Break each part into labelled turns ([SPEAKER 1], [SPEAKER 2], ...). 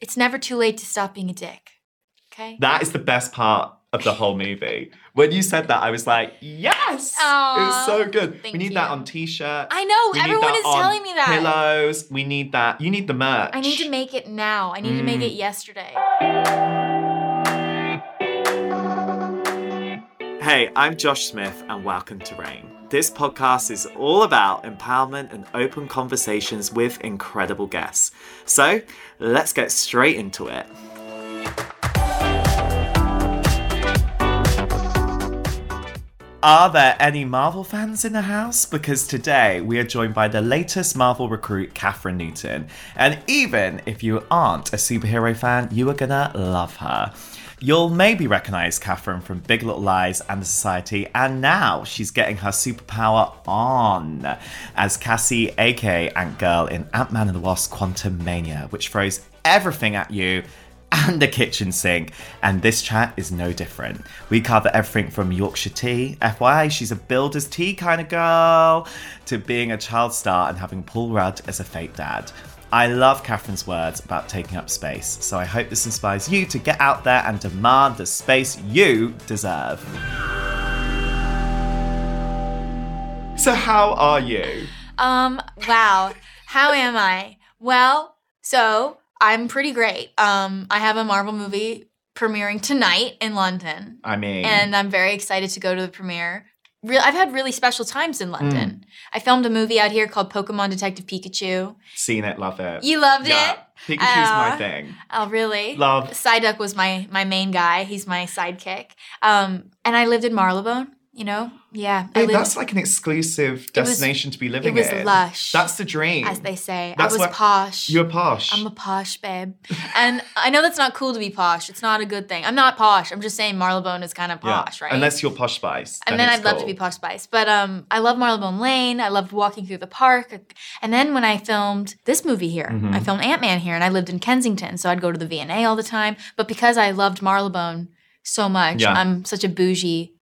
[SPEAKER 1] It's never too late to stop being a dick. Okay?
[SPEAKER 2] That is the best part of the whole movie. When you said that, I was like, yes!
[SPEAKER 1] Aw,
[SPEAKER 2] it was so good.
[SPEAKER 1] thank
[SPEAKER 2] we need that on t-shirts.
[SPEAKER 1] I know, everyone is telling me that.
[SPEAKER 2] Pillows. We need that. You need the merch.
[SPEAKER 1] I need to make it now. I need to make it
[SPEAKER 2] Mm.
[SPEAKER 1] yesterday.
[SPEAKER 2] Hey, I'm Josh Smith, and welcome to Reign. This podcast is all about empowerment and open conversations with incredible guests. So let's get straight into it. Are there any Marvel fans in the house? Because today we are joined by the latest Marvel recruit, Kathryn Newton. And even if you aren't a superhero fan, you are gonna love her. You'll maybe recognize Kathryn from Big Little Lies and The Society, and now she's getting her superpower on as Cassie, aka Ant Girl, in Ant Man and the Wasp Quantumania, which throws everything at you and the kitchen sink, and this chat is no different. We cover everything from Yorkshire tea, FYI, she's a builder's tea kind of girl, to being a child star and having Paul Rudd as a fake dad. I love Kathryn's words about taking up space, so I hope this inspires you to get out there and demand the space you deserve. So, how are you?
[SPEAKER 1] Um, wow. How am I? Well, so I'm pretty great. Um, I have a Marvel movie premiering tonight in London,
[SPEAKER 2] I mean,
[SPEAKER 1] and I'm very excited to go to the premiere. Real, I've had really special times in. London. I filmed a movie out here called Pokemon Detective Pikachu.
[SPEAKER 2] seen it, love it.
[SPEAKER 1] You loved
[SPEAKER 2] yeah.
[SPEAKER 1] it?
[SPEAKER 2] Pikachu's my thing.
[SPEAKER 1] Oh, really?
[SPEAKER 2] Love.
[SPEAKER 1] Psyduck was my my main guy. He's my sidekick. Um, and I lived in Marylebone. You know, yeah. I lived,
[SPEAKER 2] that's like an exclusive
[SPEAKER 1] was-
[SPEAKER 2] destination to be living in.
[SPEAKER 1] It was
[SPEAKER 2] in.
[SPEAKER 1] lush.
[SPEAKER 2] That's the dream.
[SPEAKER 1] as they say.
[SPEAKER 2] That's
[SPEAKER 1] I was
[SPEAKER 2] what-
[SPEAKER 1] posh.
[SPEAKER 2] You're posh.
[SPEAKER 1] I'm a posh babe. and I know that's not cool to be posh. It's not a good thing. I'm not posh. I'm just saying Marylebone is kind of
[SPEAKER 2] Yeah.
[SPEAKER 1] posh, right?
[SPEAKER 2] Unless you're posh spice.
[SPEAKER 1] and then I'd love to be Posh Spice. But um, I love Marylebone Lane. I loved walking through the park. And then when I filmed this movie here,
[SPEAKER 2] Mm-hmm.
[SPEAKER 1] I filmed Ant Man here, and I lived in Kensington, so I'd go to the V&A all the time. But because I loved Marylebone so much,
[SPEAKER 2] Yeah.
[SPEAKER 1] I'm such a bougie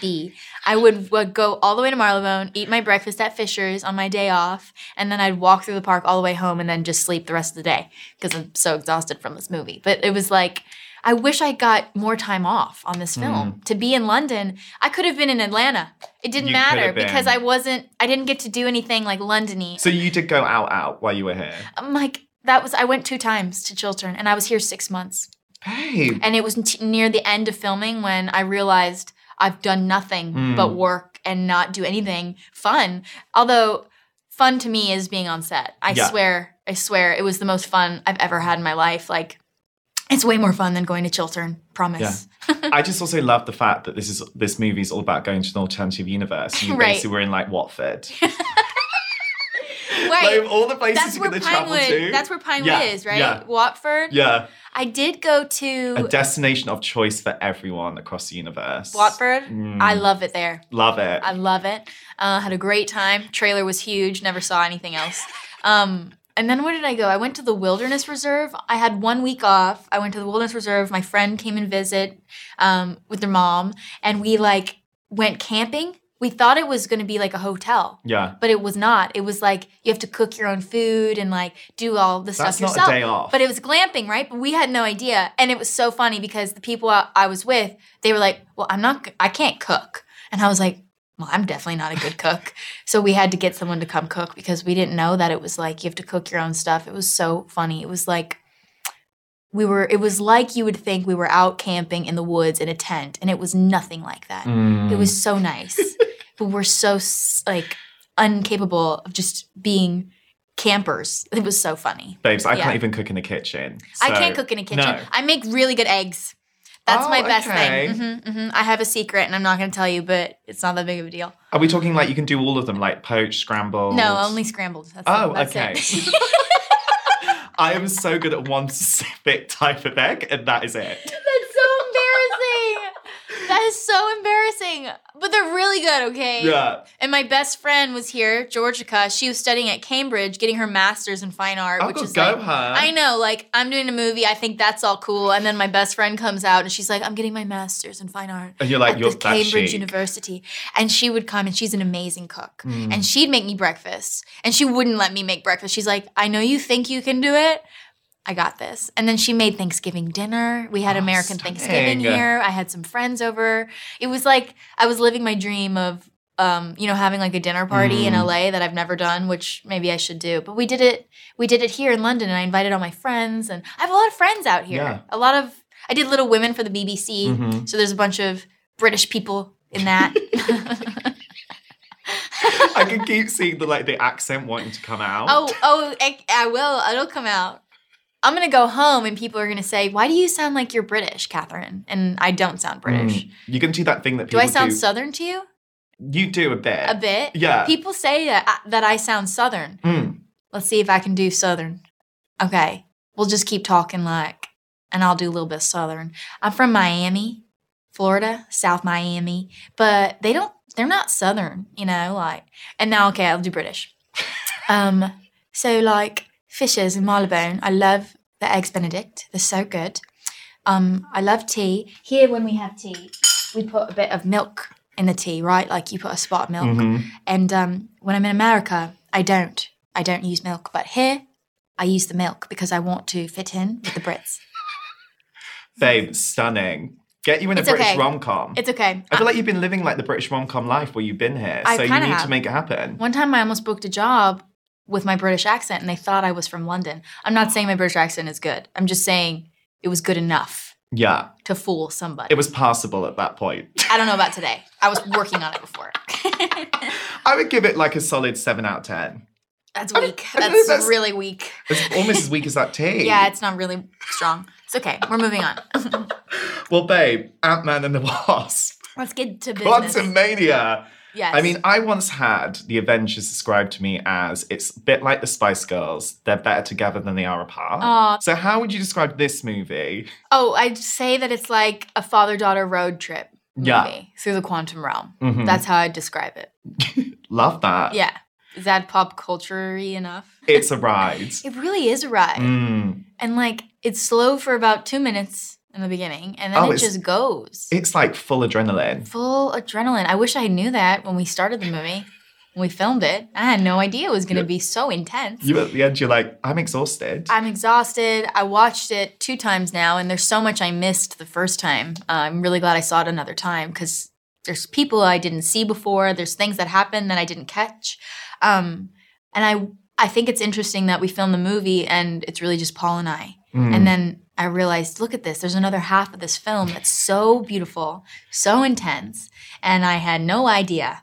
[SPEAKER 1] bee. I would, would go all the way to Marylebone, eat my breakfast at Fischer's on my day off, and then I'd walk through the park all the way home and then just sleep the rest of the day because I'm so exhausted from this movie. But it was like, I wish I got more time off on this mm. film. To be in London, I could have been in Atlanta. It didn't
[SPEAKER 2] You
[SPEAKER 1] matter because I wasn't, I didn't get to do anything like Londony.
[SPEAKER 2] So you did go out out while you were here.
[SPEAKER 1] I'm like, that was, I went two times to Chiltern and I was here six months.
[SPEAKER 2] Babe.
[SPEAKER 1] And it was t- near the end of filming when I realized I've done nothing
[SPEAKER 2] Mm.
[SPEAKER 1] but work and not do anything fun. Although fun to me is being on set. I
[SPEAKER 2] Yeah.
[SPEAKER 1] swear, I swear it was the most fun I've ever had in my life. Like it's way more fun than going to Chiltern, promise.
[SPEAKER 2] I just also love the fact that this is this movie is all about going to an alternative universe. You
[SPEAKER 1] Right.
[SPEAKER 2] basically were in like Watford.
[SPEAKER 1] Right.
[SPEAKER 2] Like, all the places
[SPEAKER 1] that's
[SPEAKER 2] you're
[SPEAKER 1] where
[SPEAKER 2] going to travel
[SPEAKER 1] Pinewood.
[SPEAKER 2] to.
[SPEAKER 1] That's where Pinewood
[SPEAKER 2] Yeah,
[SPEAKER 1] is, right?
[SPEAKER 2] yeah.
[SPEAKER 1] Watford.
[SPEAKER 2] Yeah.
[SPEAKER 1] I did go to
[SPEAKER 2] A destination of choice for everyone across the universe.
[SPEAKER 1] Watford.
[SPEAKER 2] Mm.
[SPEAKER 1] I love it there.
[SPEAKER 2] Love it.
[SPEAKER 1] I love it. Uh, had a great time. Trailer was huge. Never saw anything else. Um, and then where did I go? I went to the Wilderness Reserve. I had one week off. I went to the Wilderness Reserve. My friend came and visit um, with their mom, and we like went camping. We thought it was going to be like a hotel,
[SPEAKER 2] yeah.
[SPEAKER 1] but it was not. It was like you have to cook your own food and like do all the
[SPEAKER 2] That's
[SPEAKER 1] stuff
[SPEAKER 2] not a
[SPEAKER 1] yourself.
[SPEAKER 2] day off.
[SPEAKER 1] But it was glamping, right? But we had no idea, and it was so funny because the people I, I was with, they were like, "Well, I'm not. I can't cook," and I was like, "Well, I'm definitely not a good cook." so we had to get someone to come cook because we didn't know that it was like you have to cook your own stuff. It was so funny. It was like we were it was like you would think we were out camping in the woods in a tent and it was nothing like that.
[SPEAKER 2] Mm.
[SPEAKER 1] It was so nice. but we're so like incapable of just being campers. It was so funny.
[SPEAKER 2] Babes, I
[SPEAKER 1] Yeah.
[SPEAKER 2] can't even cook in the kitchen.
[SPEAKER 1] I can't cook in a kitchen.
[SPEAKER 2] No.
[SPEAKER 1] I make really good eggs. That's
[SPEAKER 2] Oh,
[SPEAKER 1] my best
[SPEAKER 2] okay.
[SPEAKER 1] thing. hmm hmm I have a secret, and I'm not going to tell you, but it's not that big of a deal.
[SPEAKER 2] Are we talking like you can do all of them, like poached, scrambled?
[SPEAKER 1] No, only scrambled. That's
[SPEAKER 2] Oh,
[SPEAKER 1] that's
[SPEAKER 2] okay. I am so good at one specific type of egg, and that is it.
[SPEAKER 1] That's so embarrassing. That is so embarrassing. But they're really good, okay?
[SPEAKER 2] Yeah.
[SPEAKER 1] And my best friend was here, Georgica. She was studying at Cambridge, getting her master's in fine art,
[SPEAKER 2] Oh,
[SPEAKER 1] which
[SPEAKER 2] go-
[SPEAKER 1] is
[SPEAKER 2] go
[SPEAKER 1] like,
[SPEAKER 2] her.
[SPEAKER 1] I know, like I'm doing a movie. I think that's all cool. And then my best friend comes out and she's like, "I'm getting my master's in fine art."
[SPEAKER 2] And you're like,
[SPEAKER 1] at
[SPEAKER 2] you're
[SPEAKER 1] Cambridge
[SPEAKER 2] chic.
[SPEAKER 1] University, and she would come and she's an amazing cook,
[SPEAKER 2] Mm.
[SPEAKER 1] and she'd make me breakfast, and she wouldn't let me make breakfast. She's like, "I know you think you can do it." I got this. And then she made Thanksgiving dinner. We had
[SPEAKER 2] Oh,
[SPEAKER 1] American Thanksgiving
[SPEAKER 2] stunning.
[SPEAKER 1] here. I had some friends over. It was like I was living my dream of um, you know, having like a dinner party in
[SPEAKER 2] Mm.
[SPEAKER 1] LA that I've never done, which maybe I should do. But we did it we did it here in London and I invited all my friends and I have a lot of friends out here.
[SPEAKER 2] Yeah.
[SPEAKER 1] A lot of I did Little Women for the BBC.
[SPEAKER 2] Mhm.
[SPEAKER 1] So there's a bunch of British people in that.
[SPEAKER 2] I can keep seeing the like the accent wanting to come out.
[SPEAKER 1] Oh, oh, I, I will. It'll come out. I'm gonna go home and people are gonna say, "Why do you sound like you're British, Kathryn?" And I don't sound British.
[SPEAKER 2] Mm. You can do that thing that
[SPEAKER 1] Do I sound Southern to you?
[SPEAKER 2] You do a bit.
[SPEAKER 1] A bit.
[SPEAKER 2] Yeah.
[SPEAKER 1] People say that that I sound Southern.
[SPEAKER 2] Mm.
[SPEAKER 1] Let's see if I can do Southern. Okay, we'll just keep talking like, and I'll do a little bit Southern. I'm from Miami, Florida, South Miami, but they don't. They're not Southern, you know. Like, and now okay, I'll do British. Um, so like fishes in Marylebone, I love the eggs Benedict. They're so good. Um, I love tea. Here, when we have tea, we put a bit of milk in the tea, right? Like you put a spot of milk.
[SPEAKER 2] Mhm.
[SPEAKER 1] And um, when I'm in America, I don't. I don't use milk. But here, I use the milk because I want to fit in with the Brits.
[SPEAKER 2] Babe, stunning. Get you in a
[SPEAKER 1] It's
[SPEAKER 2] British
[SPEAKER 1] okay.
[SPEAKER 2] rom com.
[SPEAKER 1] It's okay.
[SPEAKER 2] I feel like you've been living like the British rom com life where you've been here.
[SPEAKER 1] I
[SPEAKER 2] so you need
[SPEAKER 1] have.
[SPEAKER 2] to make it happen.
[SPEAKER 1] One time I almost booked a job with my British accent and they thought I was from London. I'm not saying my British accent is good. I'm just saying it was good enough
[SPEAKER 2] Yeah.
[SPEAKER 1] to fool somebody.
[SPEAKER 2] It was passable at that point.
[SPEAKER 1] I don't know about today. I was working on it before.
[SPEAKER 2] I would give it like a solid seven out of ten.
[SPEAKER 1] That's weak.
[SPEAKER 2] I think
[SPEAKER 1] That's,
[SPEAKER 2] that's-
[SPEAKER 1] really weak.
[SPEAKER 2] It's almost as weak as that tea.
[SPEAKER 1] Yeah, it's not really strong. It's okay. We're moving on.
[SPEAKER 2] Well, babe, Ant Man and the Wasp.
[SPEAKER 1] Let's get to business.
[SPEAKER 2] Quantum Mania.
[SPEAKER 1] Yes.
[SPEAKER 2] I mean, I once had the Avengers described to me as it's a bit like the Spice Girls. They're better together than they are apart.
[SPEAKER 1] Aw.
[SPEAKER 2] So, how would you describe this movie?
[SPEAKER 1] Oh, I'd say that it's like a father daughter road trip movie
[SPEAKER 2] Yeah.
[SPEAKER 1] through the quantum realm.
[SPEAKER 2] Mhm.
[SPEAKER 1] That's how I'd describe it.
[SPEAKER 2] Love that.
[SPEAKER 1] Yeah. Is that pop culture enough?
[SPEAKER 2] It's a ride.
[SPEAKER 1] It really is a ride.
[SPEAKER 2] Mm.
[SPEAKER 1] And like it's slow for about two minutes in the beginning and then
[SPEAKER 2] Oh,
[SPEAKER 1] it just goes.
[SPEAKER 2] It's like full adrenaline.
[SPEAKER 1] Full adrenaline. I wish I knew that when we started the movie. When we filmed it. I had no idea it was gonna be so intense.
[SPEAKER 2] You at the end, you're like, I'm exhausted.
[SPEAKER 1] I'm exhausted. I watched it two times now, and there's so much I missed the first time. Uh, I'm really glad I saw it another time because there's people I didn't see before. There's things that happened that I didn't catch, um, and I I think it's interesting that we filmed the movie and it's really just Paul and I.
[SPEAKER 2] Mm.
[SPEAKER 1] And then I realized, look at this. There's another half of this film that's so beautiful, so intense, and I had no idea.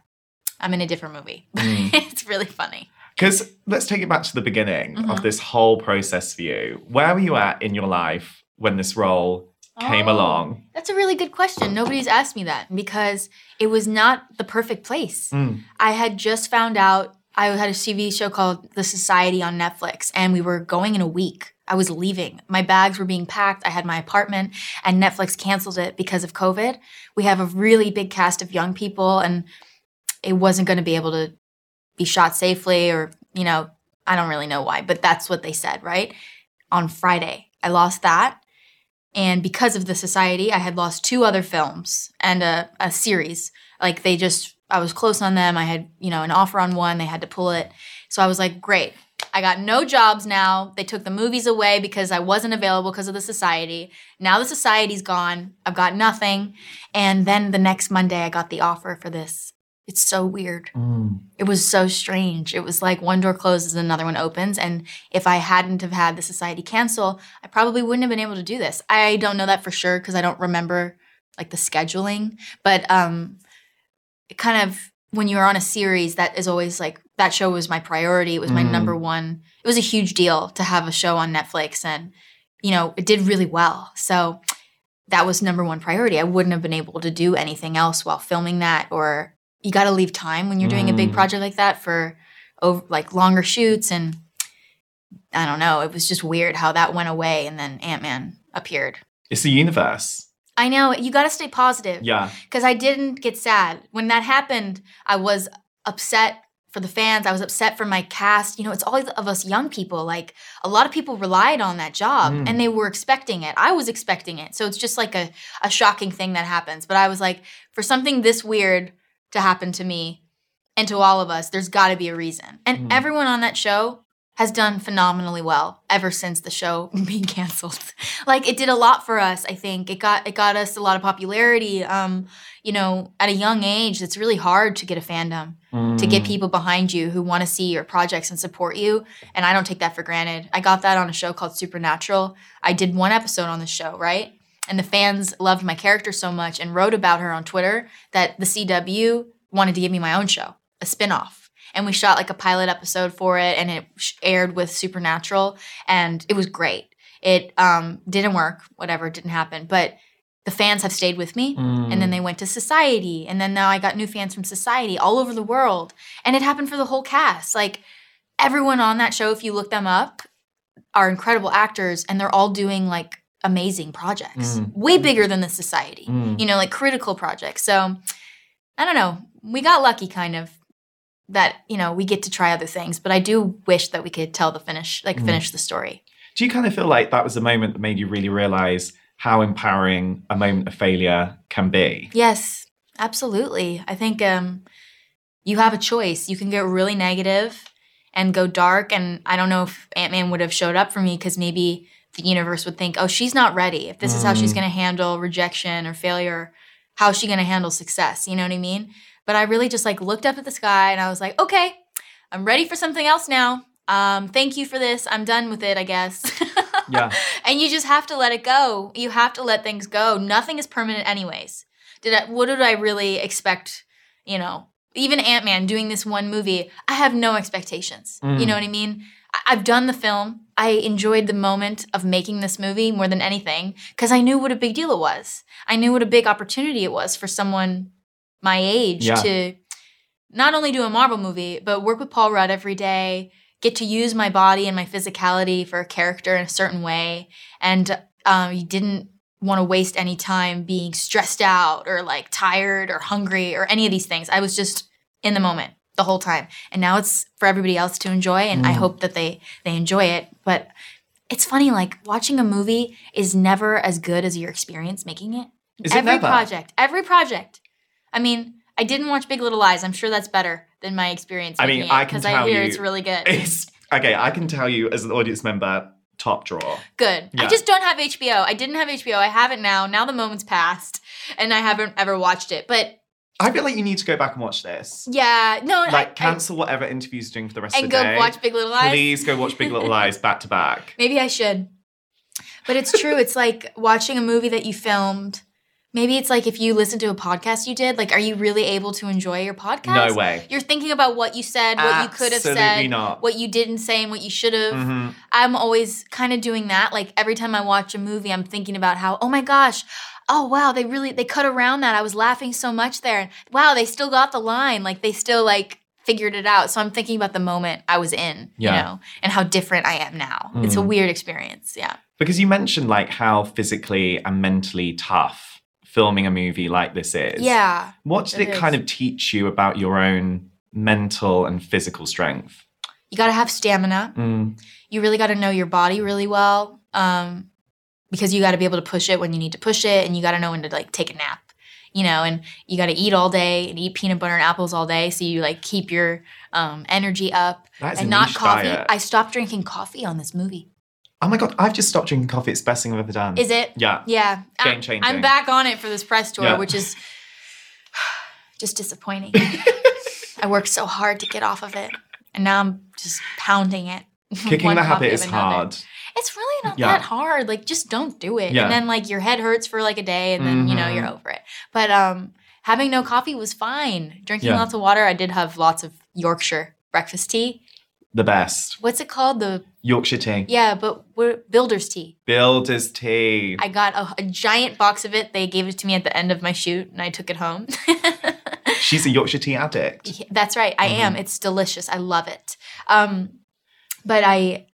[SPEAKER 1] I'm in a different movie.
[SPEAKER 2] Mm.
[SPEAKER 1] it's really funny.
[SPEAKER 2] Because let's take it back to the beginning of
[SPEAKER 1] Mhm.
[SPEAKER 2] this whole process for you. Where were you at in your life when this role came
[SPEAKER 1] Oh.
[SPEAKER 2] along?
[SPEAKER 1] That's a really good question. Nobody's asked me that because it was not the perfect place.
[SPEAKER 2] Mm.
[SPEAKER 1] I had just found out I had a TV show called The Society on Netflix, and we were going in a week. I was leaving. My bags were being packed. I had my apartment, and Netflix canceled it because of COVID. We have a really big cast of young people, and it wasn't going to be able to be shot safely, or, you know, I don't really know why, but that's what they said, right? On Friday, I lost that. And because of the society, I had lost two other films and a, a series. Like they just, I was close on them. I had, you know, an offer on one. They had to pull it. So I was like, great. I got no jobs now. They took the movies away because I wasn't available because of the society. Now the society's gone. I've got nothing. And then the next Monday, I got the offer for this It's so weird.
[SPEAKER 2] Mm.
[SPEAKER 1] It was so strange. It was like one door closes and another one opens. And if I hadn't have had the society cancel, I probably wouldn't have been able to do this. I don't know that for sure because I don't remember like the scheduling. But um, it kind of when you're on a series, that is always like that show was my priority. It was my
[SPEAKER 2] Mm.
[SPEAKER 1] number one. It was a huge deal to have a show on Netflix, and you know it did really well. So that was number one priority. I wouldn't have been able to do anything else while filming that, or you got to leave time when you're doing a big
[SPEAKER 2] Mm.
[SPEAKER 1] project like that for over, like longer shoots and I don't know. It was just weird how that went away and then Ant Man appeared.
[SPEAKER 2] It's the universe.
[SPEAKER 1] I know you got to stay positive
[SPEAKER 2] Yeah.
[SPEAKER 1] because I didn't get sad when that happened. I was upset for the fans. I was upset for my cast. You know, it's all of us young people. Like a lot of people relied on that job
[SPEAKER 2] Mm.
[SPEAKER 1] and they were expecting it. I was expecting it. So it's just like a, a shocking thing that happens. But I was like, for something this weird to happen to me and to all of us, there's got to be a reason. And
[SPEAKER 2] Mm.
[SPEAKER 1] everyone on that show has done phenomenally well ever since the show being canceled. like it did a lot for us, I think. It got it got us a lot of popularity. Um, you know, at a young age, it's really hard to get a fandom, to get
[SPEAKER 2] Mm.
[SPEAKER 1] people behind you who want to see your projects and support you. And I don't take that for granted. I got that on a show called Supernatural. I did one episode on the show, right? And the fans loved my character so much and wrote about her on Twitter that the CW wanted to give me my own show, a spin-off and we shot like a pilot episode for it and it aired with supernatural and it was great it um, didn't work whatever didn't happen but the fans have stayed with me
[SPEAKER 2] Mm.
[SPEAKER 1] and then they went to society and then now i got new fans from society all over the world and it happened for the whole cast like everyone on that show if you look them up are incredible actors and they're all doing like amazing projects
[SPEAKER 2] Mm.
[SPEAKER 1] way bigger than the society
[SPEAKER 2] Mm.
[SPEAKER 1] you know, like critical projects. So I don't know. We got lucky kind of that, you know, we get to try other things, but I do wish that we could tell the finish, like
[SPEAKER 2] Mm.
[SPEAKER 1] finish the story.
[SPEAKER 2] Do you kind of feel like that was the moment that made you really realize how empowering a moment of failure can be?
[SPEAKER 1] Yes, absolutely. I think um you have a choice. You can get really negative and go dark and I don't know if Ant-Man would have showed up for me cuz maybe the universe would think, "Oh, she's not ready. If this is how she's
[SPEAKER 2] Mm.
[SPEAKER 1] going to handle rejection or failure, how is she going to handle success?" You know what I mean? But I really just like looked up at the sky and I was like, "Okay, I'm ready for something else now. Um, thank you for this. I'm done with it, I guess."
[SPEAKER 2] Yeah.
[SPEAKER 1] and you just have to let it go. You have to let things go. Nothing is permanent, anyways. Did I, what did I really expect? You know, even Ant Man doing this one movie, I have no expectations. You
[SPEAKER 2] Mm.
[SPEAKER 1] know what I mean? I, I've done the film. I enjoyed the moment of making this movie more than anything because I knew what a big deal it was. I knew what a big opportunity it was for someone my age
[SPEAKER 2] Yeah.
[SPEAKER 1] to not only do a Marvel movie, but work with Paul Rudd every day, get to use my body and my physicality for a character in a certain way. And um, you didn't want to waste any time being stressed out or like tired or hungry or any of these things. I was just in the moment the whole time. And now it's for everybody else to enjoy and I
[SPEAKER 2] Mm.
[SPEAKER 1] hope that they they enjoy it. But it's funny like watching a movie is never as good as your experience making it.
[SPEAKER 2] Is it
[SPEAKER 1] every
[SPEAKER 2] never?
[SPEAKER 1] project, every project. I mean, I didn't watch Big Little Lies. I'm sure that's better than my experience.
[SPEAKER 2] I mean, I can
[SPEAKER 1] because I
[SPEAKER 2] tell
[SPEAKER 1] hear
[SPEAKER 2] you
[SPEAKER 1] it's really good.
[SPEAKER 2] It's okay. I can tell you as an audience member, top draw.
[SPEAKER 1] Good.
[SPEAKER 2] Yeah.
[SPEAKER 1] I just don't have HBO. I didn't have HBO. I have it now. Now the moment's passed, and I haven't ever watched it. But
[SPEAKER 2] I feel like you need to go back and watch this.
[SPEAKER 1] yeah, no,
[SPEAKER 2] Like
[SPEAKER 1] I,
[SPEAKER 2] cancel whatever interviews you're doing for the rest of the day.
[SPEAKER 1] And go watch Big Little Lies.
[SPEAKER 2] Please go watch Big Little Lies back to back.
[SPEAKER 1] Maybe I should. But it's true. it's like watching a movie that you filmed. Maybe it's like if you listen to a podcast you did. Like, are you really able to enjoy your podcast?
[SPEAKER 2] No way.
[SPEAKER 1] You're thinking about what you said, what you could have said,
[SPEAKER 2] not.
[SPEAKER 1] what you didn't say, and what you should have.
[SPEAKER 2] Mhm.
[SPEAKER 1] I'm always kind of doing that. Like every time I watch a movie, I'm thinking about how, oh my gosh, oh wow, they really they cut around that. I was laughing so much there. And wow, they still got the line. Like they still like figured it out. So I'm thinking about the moment I was in,
[SPEAKER 2] Yeah.
[SPEAKER 1] you know, and how different I am now. It's a
[SPEAKER 2] Mm.
[SPEAKER 1] weird experience. Yeah.
[SPEAKER 2] Because you mentioned like how physically and mentally tough filming a movie like this is.
[SPEAKER 1] Yeah.
[SPEAKER 2] What did
[SPEAKER 1] it
[SPEAKER 2] it, kind of teach you about your own mental and physical strength?
[SPEAKER 1] You got to have stamina.
[SPEAKER 2] Mm.
[SPEAKER 1] You really got to know your body really well. Um, because you got to be able to push it when you need to push it and you got to know when to like take a nap you know and you got to eat all day and eat peanut butter and apples all day so you like keep your um, energy up
[SPEAKER 2] That is
[SPEAKER 1] and
[SPEAKER 2] a
[SPEAKER 1] not coffee
[SPEAKER 2] diet.
[SPEAKER 1] i stopped drinking coffee on this movie
[SPEAKER 2] Oh my god, I've just stopped drinking coffee. It's the best thing I've ever done.
[SPEAKER 1] is it
[SPEAKER 2] Yeah.
[SPEAKER 1] yeah
[SPEAKER 2] Game changing.
[SPEAKER 1] i'm back on it for this press tour
[SPEAKER 2] Yeah.
[SPEAKER 1] which is just disappointing. I worked so hard to get off of it, and now I'm just pounding it.
[SPEAKER 2] Kicking the habit is hard.
[SPEAKER 1] It's really not
[SPEAKER 2] Yeah.
[SPEAKER 1] that hard. Like just don't do it.
[SPEAKER 2] Yeah.
[SPEAKER 1] And then like your head hurts for like a day and then you know you're over it. But um having no coffee was fine. Drinking lots of water. I did have lots of Yorkshire breakfast tea.
[SPEAKER 2] The best.
[SPEAKER 1] What's it called? The
[SPEAKER 2] Yorkshire tea.
[SPEAKER 1] yeah, but we're builder's tea.
[SPEAKER 2] Builder's tea.
[SPEAKER 1] I got a, a giant box of it. They gave it to me at the end of my shoot and I took it home.
[SPEAKER 2] She's a Yorkshire tea addict.
[SPEAKER 1] That's right. I am.
[SPEAKER 2] Mm-hmm.
[SPEAKER 1] It's delicious. I love it. Um, but I,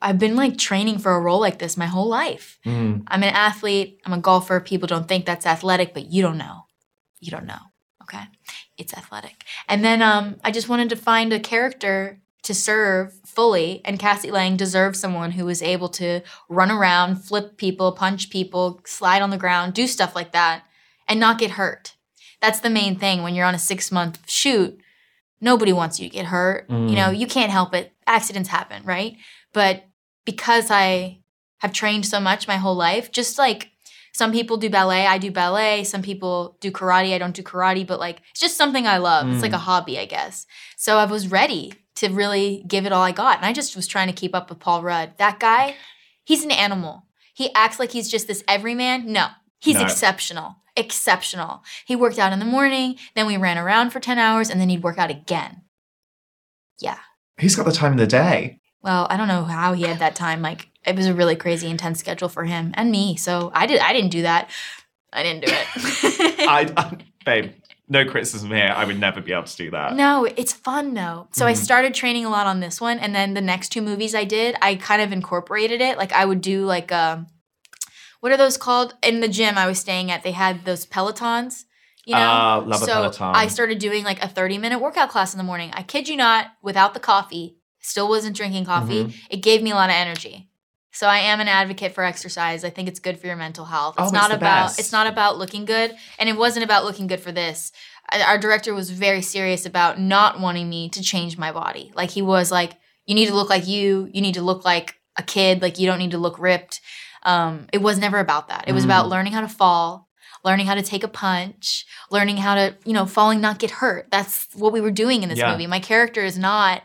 [SPEAKER 1] I've been like training for a role like this my whole life.
[SPEAKER 2] Mm.
[SPEAKER 1] I'm an athlete. I'm a golfer. People don't think that's athletic, but you don't know. You don't know. Okay, it's athletic. And then um, I just wanted to find a character to serve fully, and Cassie Lang deserved someone who was able to run around, flip people, punch people, slide on the ground, do stuff like that, and not get hurt. That's the main thing when you're on a six month shoot. Nobody wants you to get hurt. You
[SPEAKER 2] Mm.
[SPEAKER 1] know, you can't help it. Accidents happen, right? But because I have trained so much my whole life, just like some people do ballet, I do ballet. Some people do karate, I don't do karate, but like it's just something I love. It's like a hobby, I guess. So I was ready to really give it all I got. And I just was trying to keep up with Paul Rudd. That guy, he's an animal. He acts like he's just this everyman. No, he's
[SPEAKER 2] No.
[SPEAKER 1] exceptional. Exceptional. He worked out in the morning, then we ran around for 10 hours, and then he'd work out again. Yeah.
[SPEAKER 2] He's got the time of the day.
[SPEAKER 1] Well, I don't know how he had that time. Like it was a really crazy intense schedule for him and me. So I did I didn't do that. I didn't do it.
[SPEAKER 2] I, I, babe, no criticism here. I would never be able to do that.
[SPEAKER 1] no, it's fun though. So I
[SPEAKER 2] Mhm.
[SPEAKER 1] started training a lot on this one and then the next two movies I did, I kind of incorporated it. Like I would do like um what are those called? In the gym I was staying at, they had those Pelotons. You know?
[SPEAKER 2] Ah, love a
[SPEAKER 1] so
[SPEAKER 2] Peloton.
[SPEAKER 1] I started doing like a 30 minute workout class in the morning. I kid you not, without the coffee, still wasn't drinking coffee.
[SPEAKER 2] Mm-hmm.
[SPEAKER 1] It gave me a lot of energy. So I am an advocate for exercise. I think it's good for your mental health.
[SPEAKER 2] Oh,
[SPEAKER 1] It's
[SPEAKER 2] it's
[SPEAKER 1] not
[SPEAKER 2] the
[SPEAKER 1] about
[SPEAKER 2] best.
[SPEAKER 1] it's not about looking good, and it wasn't about looking good for this. Our director was very serious about not wanting me to change my body. Like he was like, you need to look like you. You need to look like a kid. Like you don't need to look ripped. Um, it was never about that. It was about
[SPEAKER 2] Mm.
[SPEAKER 1] learning how to fall, learning how to take a punch, learning how to, you know, falling not get hurt. That's what we were doing in this
[SPEAKER 2] Yeah.
[SPEAKER 1] movie. My character is not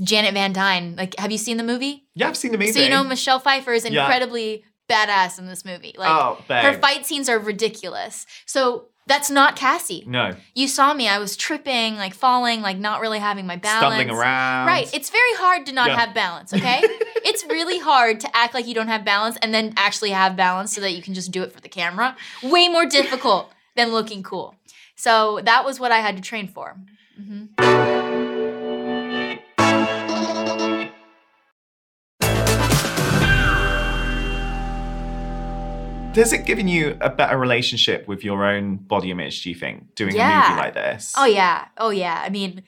[SPEAKER 1] Janet Van Dyne. Like, have you seen the movie?
[SPEAKER 2] yeah, I've seen the movie.
[SPEAKER 1] So you know Michelle Pfeiffer is
[SPEAKER 2] Yeah.
[SPEAKER 1] incredibly badass in this movie. Like
[SPEAKER 2] oh,
[SPEAKER 1] her fight scenes are ridiculous. So that's not Cassie.
[SPEAKER 2] No.
[SPEAKER 1] You saw me. I was tripping, like falling, like not really having my balance.
[SPEAKER 2] Stumbling around.
[SPEAKER 1] Right. It's very hard to not
[SPEAKER 2] Yeah.
[SPEAKER 1] have balance, okay? it's really hard to act like you don't have balance and then actually have balance so that you can just do it for the camera. Way more difficult than looking cool. So that was what I had to train for. hmm
[SPEAKER 2] Has it given you a better relationship with your own body image, do you think, doing a movie like this?
[SPEAKER 1] Oh yeah. Oh yeah. I mean,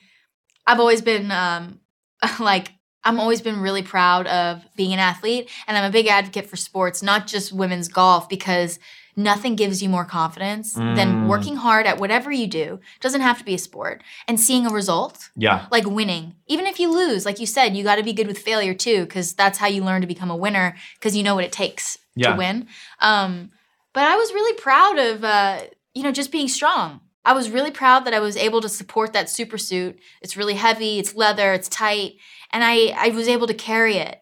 [SPEAKER 1] I've always been um like I'm always been really proud of being an athlete and I'm a big advocate for sports, not just women's golf because nothing gives you more confidence than
[SPEAKER 2] Mm.
[SPEAKER 1] working hard at whatever you do. Doesn't have to be a sport and seeing a result,
[SPEAKER 2] Yeah.
[SPEAKER 1] like winning. Even if you lose, like you said, you got to be good with failure too cuz that's how you learn to become a winner cuz you know what it takes
[SPEAKER 2] Yeah.
[SPEAKER 1] to win. Um but I was really proud of uh you know just being strong. I was really proud that I was able to support that super suit. It's really heavy, it's leather, it's tight, and I I was able to carry it.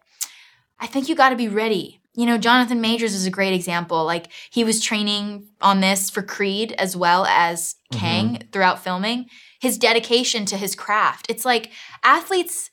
[SPEAKER 1] I think you got to be ready. You know, Jonathan Majors is a great example. Like he was training on this for Creed as well as Kang throughout filming. His dedication to his craft. It's like athletes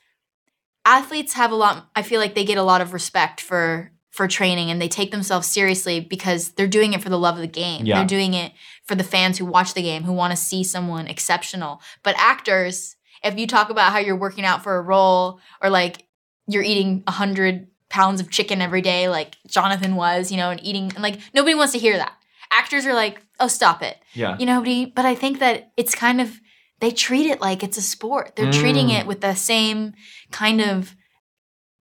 [SPEAKER 1] athletes have a lot I feel like they get a lot of respect for for training and they take themselves seriously because they're doing it for the love of the game.
[SPEAKER 2] Yeah.
[SPEAKER 1] They're doing it for the fans who watch the game who want to see someone exceptional. But actors, if you talk about how you're working out for a role or like you're eating a hundred pounds of chicken every day, like Jonathan was, you know, and eating and like nobody wants to hear that. Actors are like, oh, stop it.
[SPEAKER 2] Yeah.
[SPEAKER 1] You know, but he- but I think that it's kind of they treat it like it's a sport. They're treating
[SPEAKER 2] Mm.
[SPEAKER 1] it with the same kind of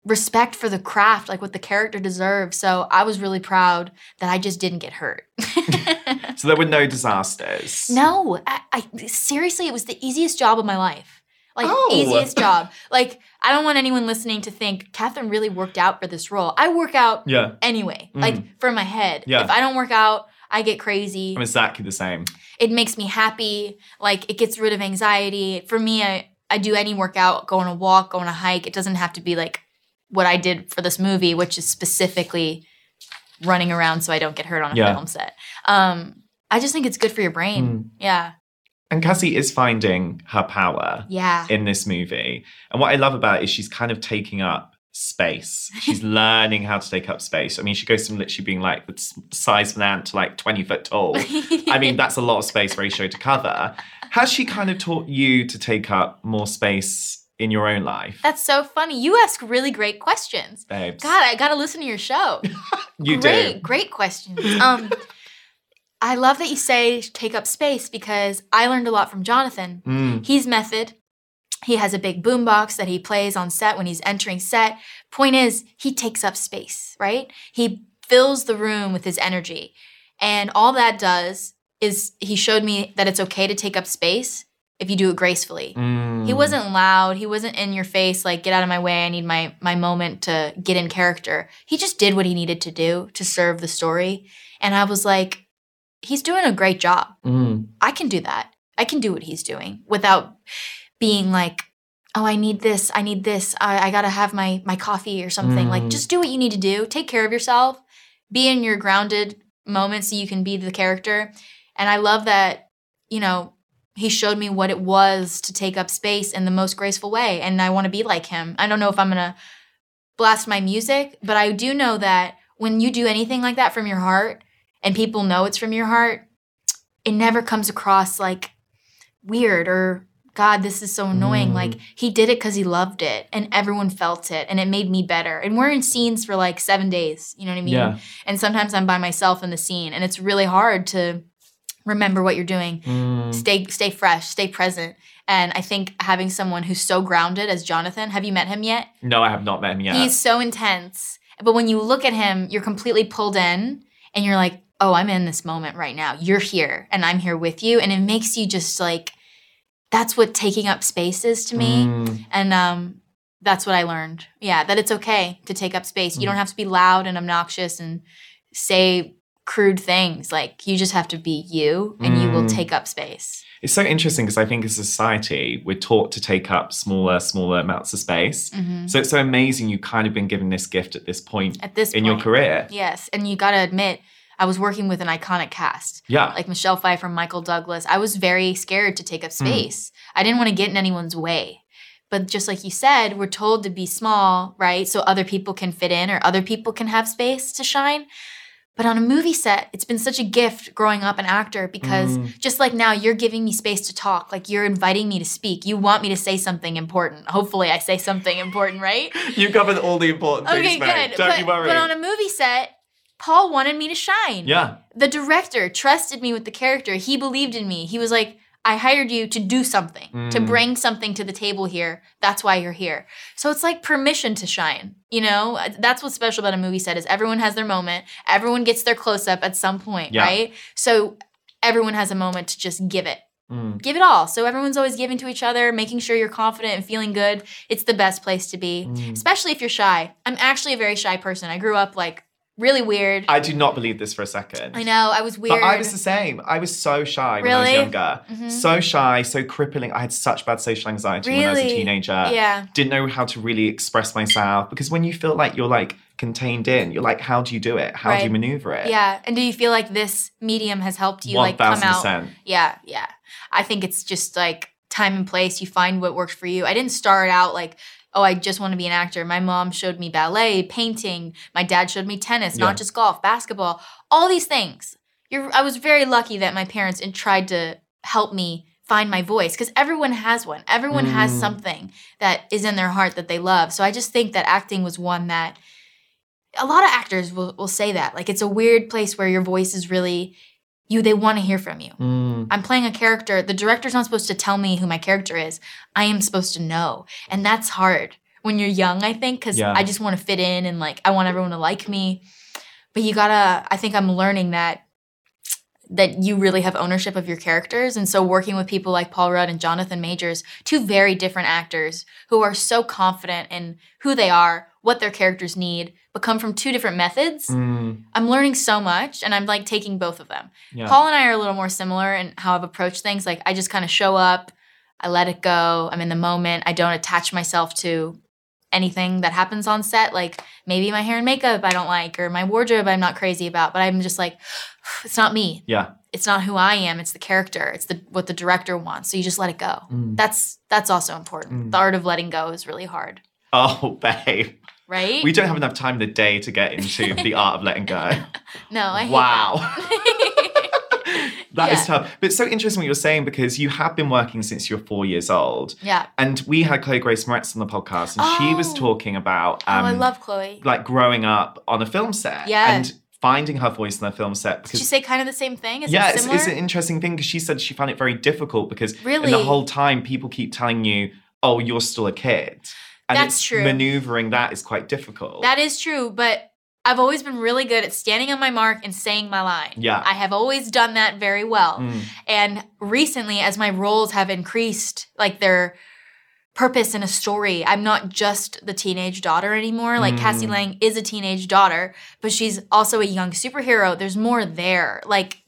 [SPEAKER 1] respect for the craft, like what the character deserves. So I was really proud that I just didn't get hurt.
[SPEAKER 2] So there were no disasters.
[SPEAKER 1] no, I, I seriously, it was the easiest job of my life. Like
[SPEAKER 2] Oh.
[SPEAKER 1] easiest job. Like I don't want anyone listening to think Kathryn really worked out for this role. I work out
[SPEAKER 2] Yeah.
[SPEAKER 1] anyway, mm. like for my head.
[SPEAKER 2] Yeah.
[SPEAKER 1] If I don't work out, I get crazy.
[SPEAKER 2] I'm exactly the same.
[SPEAKER 1] It makes me happy. Like it gets rid of anxiety. For me, I, I do any workout, go on a walk, go on a hike. It doesn't have to be like what I did for this movie, which is specifically running around so I don't get hurt on a
[SPEAKER 2] Yeah.
[SPEAKER 1] film set. Um, I just think it's good for your brain. Yeah.
[SPEAKER 2] And Cassie is finding her power
[SPEAKER 1] Yeah.
[SPEAKER 2] in this movie. And what I love about it is she's kind of taking up space. She's learning how to take up space. I mean, she goes from literally being like the size of an ant to like 20 foot tall. I mean, that's a lot of space ratio to cover. Has she kind of taught you to take up more space in your own life?
[SPEAKER 1] That's so funny. You ask really great questions.
[SPEAKER 2] Babes.
[SPEAKER 1] God, I gotta listen to your show.
[SPEAKER 2] you
[SPEAKER 1] great,
[SPEAKER 2] do.
[SPEAKER 1] great questions. Um, I love that you say take up space because I learned a lot from Jonathan.
[SPEAKER 2] Mm.
[SPEAKER 1] He's method. He has a big boombox that he plays on set when he's entering set. Point is, he takes up space, right? He fills the room with his energy. And all that does is he showed me that it's okay to take up space if you do it gracefully.
[SPEAKER 2] Mm.
[SPEAKER 1] He wasn't loud. He wasn't in your face like get out of my way. I need my my moment to get in character. He just did what he needed to do to serve the story. And I was like he's doing a great job.
[SPEAKER 2] Mm.
[SPEAKER 1] I can do that. I can do what he's doing without being like oh I need this. I need this. I, I got to have my my coffee or something. Like
[SPEAKER 2] Mm.
[SPEAKER 1] just do what you need to do. Take care of yourself. Be in your grounded moment so you can be the character. And I love that you know he showed me what it was to take up space in the most graceful way and i want to be like him i don't know if i'm going to blast my music but i do know that when you do anything like that from your heart and people know it's from your heart it never comes across like weird or god this is so annoying
[SPEAKER 2] Mm.
[SPEAKER 1] like he did it because he loved it and everyone felt it and it made me better and we're in scenes for like seven days you know what i mean
[SPEAKER 2] Yeah.
[SPEAKER 1] and sometimes i'm by myself in the scene and it's really hard to remember what you're doing
[SPEAKER 2] Mm.
[SPEAKER 1] stay stay fresh, stay present. And I think having someone who's so grounded as Jonathan, have you met him yet?
[SPEAKER 2] No, I have not met him yet.
[SPEAKER 1] He's so intense. But when you look at him, you're completely pulled in and you're like, "Oh, I'm in this moment right now. You're here and I'm here with you." And it makes you just like that's what taking up space is to me.
[SPEAKER 2] Mm.
[SPEAKER 1] And um that's what I learned. Yeah, that it's okay to take up space. You don't have to be loud and obnoxious and say crude things. Like you just have to be you and you will
[SPEAKER 2] Mm.
[SPEAKER 1] take up space.
[SPEAKER 2] It's so interesting because I think as a society, we're taught to take up smaller, smaller amounts of space.
[SPEAKER 1] Mhm.
[SPEAKER 2] So it's so amazing you kind of been given this gift at this point
[SPEAKER 1] At this
[SPEAKER 2] in your career.
[SPEAKER 1] Yes, and you got to admit, I was working with an iconic cast.
[SPEAKER 2] Yeah.
[SPEAKER 1] Like Michelle Pfeiffer, Michael Douglas. I was very scared to take up
[SPEAKER 2] Hmm.
[SPEAKER 1] space. I didn't want to get in anyone's way. But just like you said, we're told to be small, right? So other people can fit in or other people can have space to shine. But on a movie set, it's been such a gift growing up an actor because
[SPEAKER 2] Mm.
[SPEAKER 1] just like now, you're giving me space to talk. Like you're inviting me to speak. You want me to say something important. Hopefully, I say something important, right?
[SPEAKER 2] you covered all the important
[SPEAKER 1] Okay,
[SPEAKER 2] things, mate.
[SPEAKER 1] good.
[SPEAKER 2] Don't
[SPEAKER 1] but,
[SPEAKER 2] you worry.
[SPEAKER 1] but on a movie set, Paul wanted me to shine.
[SPEAKER 2] yeah.
[SPEAKER 1] The director trusted me with the character. He believed in me. He was like, I hired you to do something, to
[SPEAKER 2] Mm.
[SPEAKER 1] bring something to the table here. That's why you're here. So it's like permission to shine. You know, that's what's special about a movie set is everyone has their moment. Everyone gets their close up at some point,
[SPEAKER 2] Yeah.
[SPEAKER 1] right? So everyone has a moment to just give it.
[SPEAKER 2] Mm.
[SPEAKER 1] Give it all. So everyone's always giving to each other, making sure you're confident and feeling good. It's the best place to be,
[SPEAKER 2] Mm.
[SPEAKER 1] especially if you're shy. I'm actually a very shy person. I grew up like really weird.
[SPEAKER 2] I do not believe this for a second.
[SPEAKER 1] I know, I was weird.
[SPEAKER 2] But I was the same. I was so shy when I was
[SPEAKER 1] Really?
[SPEAKER 2] younger.
[SPEAKER 1] Mhm.
[SPEAKER 2] So shy, so crippling. I had such bad social anxiety when I was a
[SPEAKER 1] Really?
[SPEAKER 2] teenager.
[SPEAKER 1] yeah.
[SPEAKER 2] Didn't know how to really express myself because when you feel like you're like contained in, you're like, how do you do it? How do you
[SPEAKER 1] Right.
[SPEAKER 2] maneuver it?
[SPEAKER 1] Yeah. And do you feel like this medium has helped you like come
[SPEAKER 2] thousand
[SPEAKER 1] out?
[SPEAKER 2] percent.
[SPEAKER 1] Yeah, yeah. I think it's just like time and place. You find what works for you. I didn't start out like, oh, I just want to be an actor. My mom showed me ballet, painting. My dad showed me tennis,
[SPEAKER 2] Yeah.
[SPEAKER 1] not just golf, basketball, all these things. You're, I was very lucky that my parents in- tried to help me find my voice because everyone has one. Everyone has
[SPEAKER 2] Mm.
[SPEAKER 1] something that is in their heart that they love. So I just think that acting was one that a lot of actors will, will say that. Like it's a weird place where your voice is really you they want to hear from you.
[SPEAKER 2] Mm.
[SPEAKER 1] I'm playing a character. The director's not supposed to tell me who my character is. I am supposed to know. And that's hard when you're young, I think, because
[SPEAKER 2] Yeah.
[SPEAKER 1] I just want to fit in and like I want everyone to like me. But you gotta, I think I'm learning that that you really have ownership of your characters. And so working with people like Paul Rudd and Jonathan Majors, two very different actors who are so confident in who they are, what their characters need, but come from two different methods.
[SPEAKER 2] Mm,
[SPEAKER 1] I'm learning so much and I'm like taking both of them.
[SPEAKER 2] yeah.
[SPEAKER 1] Paul and I are a little more similar in how I've approached things. Like I just kind of show up, I let it go, I'm in the moment, I don't attach myself to anything that happens on set. Like maybe my hair and makeup I don't like, or my wardrobe I'm not crazy about, but I'm just like, it's not me.
[SPEAKER 2] yeah.
[SPEAKER 1] It's not who I am. It's the character. It's the what the director wants. So you just let it go.
[SPEAKER 2] Mm.
[SPEAKER 1] That's that's also important.
[SPEAKER 2] Mm.
[SPEAKER 1] The art of letting go is really hard,
[SPEAKER 2] Oh, babe.
[SPEAKER 1] Right?
[SPEAKER 2] We don't have enough time in the day to get into the art of letting go.
[SPEAKER 1] no, I hate
[SPEAKER 2] Wow.
[SPEAKER 1] that.
[SPEAKER 2] That is
[SPEAKER 1] Yeah.
[SPEAKER 2] tough. But it's so interesting what you're saying because you have been working since you're four years old.
[SPEAKER 1] yeah.
[SPEAKER 2] And we had Chloe Grace Moretz on the podcast, and she was
[SPEAKER 1] Oh.
[SPEAKER 2] talking about
[SPEAKER 1] oh, I
[SPEAKER 2] um,
[SPEAKER 1] love Chloe.
[SPEAKER 2] like growing up on a film set
[SPEAKER 1] Yeah.
[SPEAKER 2] and finding her voice in a film set.
[SPEAKER 1] Did
[SPEAKER 2] Because
[SPEAKER 1] you say kind of the same thing? Is
[SPEAKER 2] yeah,
[SPEAKER 1] it
[SPEAKER 2] it's, it's an interesting thing because she said she found it very difficult because
[SPEAKER 1] Really?
[SPEAKER 2] the whole time people keep telling you, "Oh, you're still a kid," and
[SPEAKER 1] That's true.
[SPEAKER 2] maneuvering that is quite difficult.
[SPEAKER 1] That is true, but I've always been really good at standing on my mark and saying my line.
[SPEAKER 2] Yeah.
[SPEAKER 1] I have always done that very well.
[SPEAKER 2] Mm,
[SPEAKER 1] And recently, as my roles have increased, like their purpose in a story, I'm not just the teenage daughter anymore. Like Cassie
[SPEAKER 2] Mm.
[SPEAKER 1] Lang is a teenage daughter, but she's also a young superhero. There's more there. Like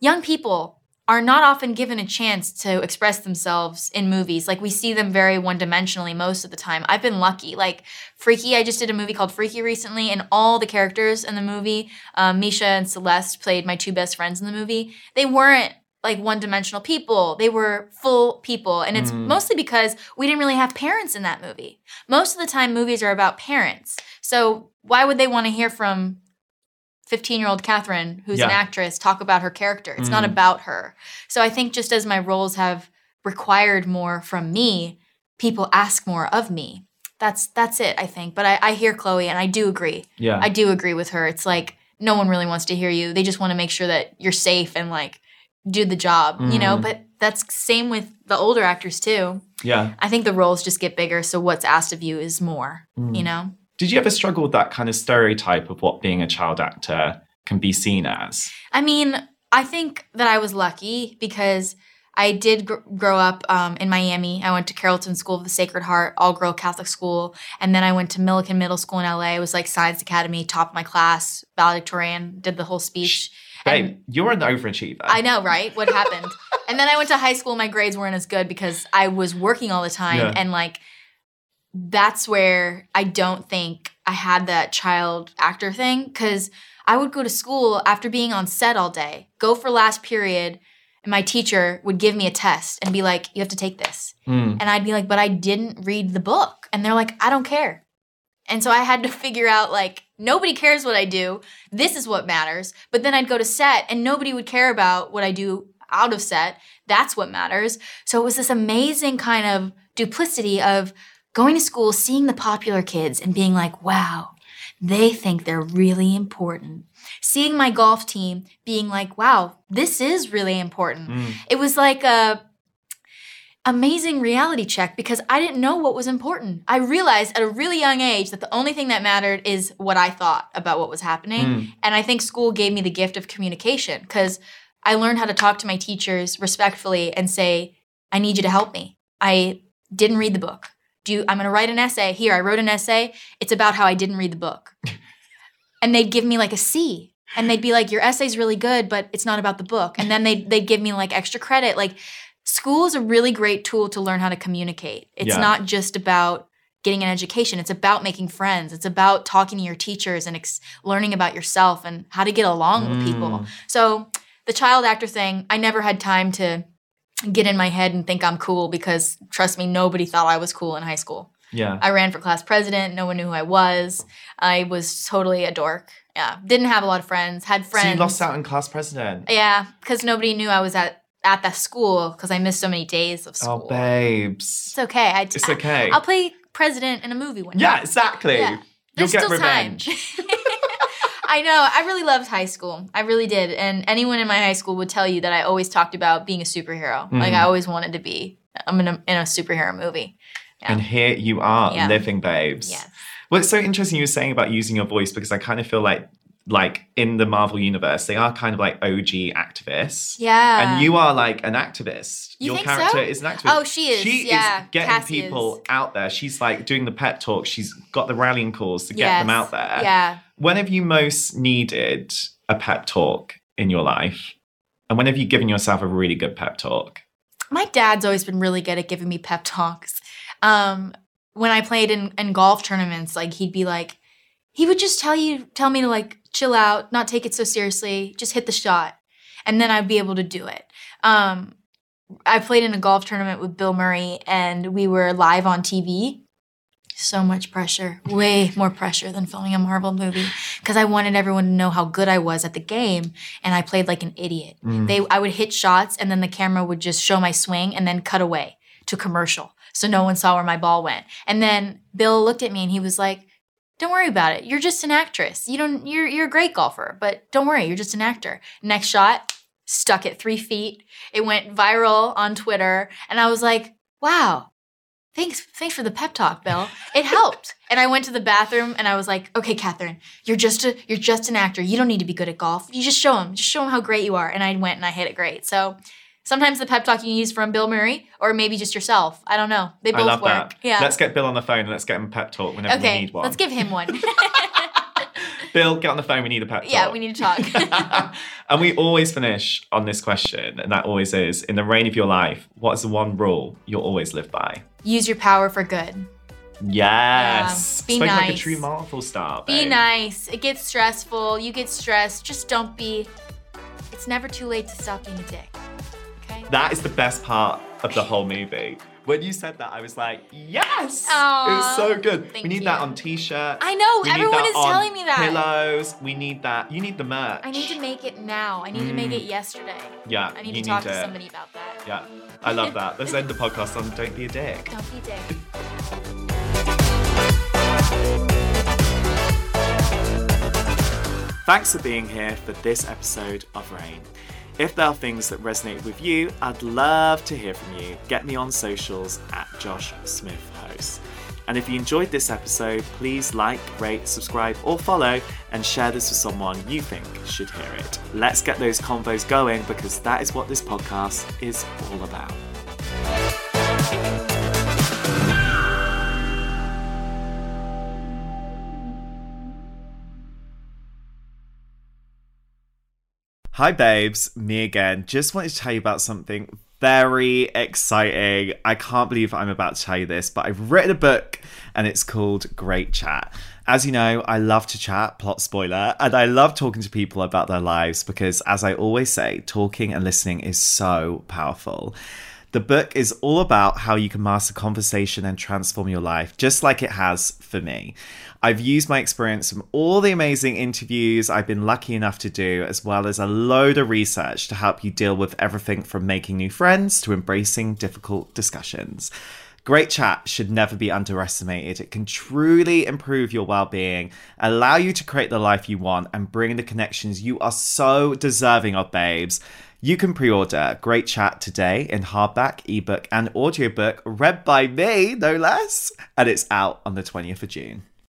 [SPEAKER 1] young people are not often given a chance to express themselves in movies. Like we see them very one dimensionally most of the time. I've been lucky. Like Freaky, I just did a movie called Freaky recently, and all the characters in the movie, um, Misha and Celeste played my two best friends in the movie. They weren't like one dimensional people. They were full people. And it's
[SPEAKER 2] Mm.
[SPEAKER 1] mostly because we didn't really have parents in that movie. Most of the time, movies are about parents. So why would they want to hear from 15 year old Kathryn, who's an actress, talk about her character? It's not
[SPEAKER 2] Mm.
[SPEAKER 1] about her. So I think just as my roles have required more from me, people ask more of me. That's that's it, I think. But I, I hear Chloe and I do agree.
[SPEAKER 2] yeah.
[SPEAKER 1] I do agree with her. It's like no one really wants to hear you. They just want to make sure that you're safe and like do the job, you know?
[SPEAKER 2] Mm.
[SPEAKER 1] But that's same with the older actors too.
[SPEAKER 2] yeah.
[SPEAKER 1] I think the roles just get bigger, so what's asked of you is more,
[SPEAKER 2] Mm.
[SPEAKER 1] you know?
[SPEAKER 2] Did you ever struggle with that kind of stereotype of what being a child actor can be seen as?
[SPEAKER 1] I mean, I think that I was lucky because I did gr- grow up um, in Miami. I went to Carrollton School of the Sacred Heart, all girl Catholic school. And then I went to Millikan Middle School in LA. It was like Science Academy, top of my class, valedictorian, did the whole speech.
[SPEAKER 2] Babe,
[SPEAKER 1] And-
[SPEAKER 2] you're an overachiever.
[SPEAKER 1] I know, right? What happened? and then I went to high school. My grades weren't as good because I was working all the time.
[SPEAKER 2] Yeah.
[SPEAKER 1] And like, that's where I don't think I had that child actor thing because I would go to school after being on set all day, go for last period, and my teacher would give me a test and be like, You have to take this.
[SPEAKER 2] Mm,
[SPEAKER 1] And I'd be like, But I didn't read the book. And they're like, I don't care. And so I had to figure out like nobody cares what I do. This is what matters. But then I'd go to set and nobody would care about what I do out of set. That's what matters. So it was this amazing kind of duplicity of going to school, seeing the popular kids and being like, wow, they think they're really important. Seeing my golf team being like, wow, this is really important.
[SPEAKER 2] mm,
[SPEAKER 1] It was like a amazing reality check because I didn't know what was important. I realized at a really young age that the only thing that mattered is what I thought about what was happening.
[SPEAKER 2] mm.
[SPEAKER 1] And I think school gave me the gift of communication because I learned how to talk to my teachers respectfully and say, I need you to help me. I didn't read the book. Do you, I'm going to write an essay. Here, I wrote an essay. It's about how I didn't read the book. and they'd give me like a C. And they'd be like, Your essay's really good, but it's not about the book. And then they'd, they'd give me like extra credit. Like, school is a really great tool to learn how to communicate. It's
[SPEAKER 2] Yeah.
[SPEAKER 1] not just about getting an education, it's about making friends. It's about talking to your teachers and ex- learning about yourself and how to get along with people.
[SPEAKER 2] Mm.
[SPEAKER 1] So, the child actor thing, I never had time to get in my head and think I'm cool because trust me, nobody thought I was cool in high school.
[SPEAKER 2] Yeah.
[SPEAKER 1] I ran for class president. No one knew who I was. I was totally a dork. Yeah, didn't have a lot of friends. Had friends.
[SPEAKER 2] So you lost out in class president.
[SPEAKER 1] Yeah, because nobody knew I was at at that school because I missed so many days of oh, school.
[SPEAKER 2] Oh, babes.
[SPEAKER 1] It's okay. I,
[SPEAKER 2] It's okay.
[SPEAKER 1] I'll play president in a movie one day.
[SPEAKER 2] yeah, exactly.
[SPEAKER 1] Yeah.
[SPEAKER 2] You'll
[SPEAKER 1] There's
[SPEAKER 2] get revenge.
[SPEAKER 1] I know. I really loved high school. I really did. And anyone in my high school would tell you that I always talked about being a superhero. Like
[SPEAKER 2] Mm.
[SPEAKER 1] I always wanted to be. I'm in a, in a superhero movie. Yeah.
[SPEAKER 2] And here you are,
[SPEAKER 1] Yeah.
[SPEAKER 2] living babes.
[SPEAKER 1] Yes.
[SPEAKER 2] Well, it's so interesting you were saying about using your voice because I kind of feel like like in the Marvel universe, they are kind of like OG activists.
[SPEAKER 1] Yeah.
[SPEAKER 2] And you are like an activist.
[SPEAKER 1] You
[SPEAKER 2] Your character
[SPEAKER 1] so?
[SPEAKER 2] is an activist.
[SPEAKER 1] Oh, she is.
[SPEAKER 2] She
[SPEAKER 1] Yeah,
[SPEAKER 2] is getting
[SPEAKER 1] Cassie
[SPEAKER 2] people
[SPEAKER 1] is.
[SPEAKER 2] out there. She's like doing the pet talk. She's got the rallying calls to get
[SPEAKER 1] Yes.
[SPEAKER 2] them out there.
[SPEAKER 1] Yeah.
[SPEAKER 2] When have you most needed a pep talk in your life? And when have you given yourself a really good pep talk?
[SPEAKER 1] My dad's always been really good at giving me pep talks. Um, when I played in, in golf tournaments, like he'd be like, he would just tell you, tell me to like chill out, not take it so seriously, just hit the shot, and then I'd be able to do it. Um, I played in a golf tournament with Bill Murray, and we were live on TV. So much pressure, way more pressure than filming a Marvel movie, because I wanted everyone to know how good I was at the game, and I played like an idiot. Mm-hmm. They, I would hit shots, and then the camera would just show my swing, and then cut away to commercial, so no one saw where my ball went. And then Bill looked at me, and he was like, "Don't worry about it. You're just an actress. You don't. You're you're a great golfer, but don't worry. You're just an actor." Next shot, stuck at three feet. It went viral on Twitter, and I was like, "Wow." Thanks, thanks for the pep talk, Bill. It helped. and I went to the bathroom and I was like, "Okay, Kathryn, you're just a you're just an actor. You don't need to be good at golf. You just show them just show them how great you are." And I went and I hit it great. So sometimes the pep talk you use from Bill Murray or maybe just yourself. I don't know. They both
[SPEAKER 2] I love
[SPEAKER 1] work.
[SPEAKER 2] that.
[SPEAKER 1] Yeah.
[SPEAKER 2] Let's get Bill on the phone and let's get him a pep talk whenever we need one.
[SPEAKER 1] let's give him one.
[SPEAKER 2] Bill, get on the phone. We need a pep talk.
[SPEAKER 1] yeah, we need to talk.
[SPEAKER 2] and we always finish on this question, and that always is in the reign of your life, what is the one rule you'll always live by?
[SPEAKER 1] Use your power for good.
[SPEAKER 2] Yes.
[SPEAKER 1] Yeah, be
[SPEAKER 2] Spoken like a
[SPEAKER 1] nice.
[SPEAKER 2] true Marvel star.
[SPEAKER 1] Be nice. It gets stressful. You get stressed. Just don't be. It's never too late to stop being a dick. Okay?
[SPEAKER 2] That is the best part of the whole movie. When you said that, I was like, yes!
[SPEAKER 1] Aw,
[SPEAKER 2] it was so good. we need that on t-shirts.
[SPEAKER 1] I know, everyone is telling me that.
[SPEAKER 2] Pillows. We need that. You need the merch.
[SPEAKER 1] I need to make it now. I need to make it mm. yesterday.
[SPEAKER 2] Yeah,
[SPEAKER 1] I need
[SPEAKER 2] you
[SPEAKER 1] to talk
[SPEAKER 2] need
[SPEAKER 1] to
[SPEAKER 2] it.
[SPEAKER 1] somebody about that.
[SPEAKER 2] Yeah, I love that. Let's end the podcast on Don't Be a Dick.
[SPEAKER 1] Don't be a dick.
[SPEAKER 2] Thanks for being here for this episode of Reign. If there are things that resonate with you, I'd love to hear from you. Get me on socials at Josh Smith Host. And if you enjoyed this episode, please like, rate, subscribe, or follow and share this with someone you think should hear it. Let's get those convos going because that is what this podcast is all about. Hi, babes. Me again. Just wanted to tell you about something very exciting. I can't believe I'm about to tell you this, but I've written a book and it's called Great Chat. As you know, I love to chat, plot spoiler, and I love talking to people about their lives because, as I always say, talking and listening is so powerful. The book is all about how you can master conversation and transform your life, just like it has for me. I've used my experience from all the amazing interviews I've been lucky enough to do, as well as a load of research to help you deal with everything from making new friends to embracing difficult discussions. Great chat should never be underestimated. It can truly improve your well being, allow you to create the life you want, and bring the connections you are so deserving of, babes. You can pre order Great Chat today in hardback, ebook, and audiobook, read by me, no less. And it's out on the 20th of June.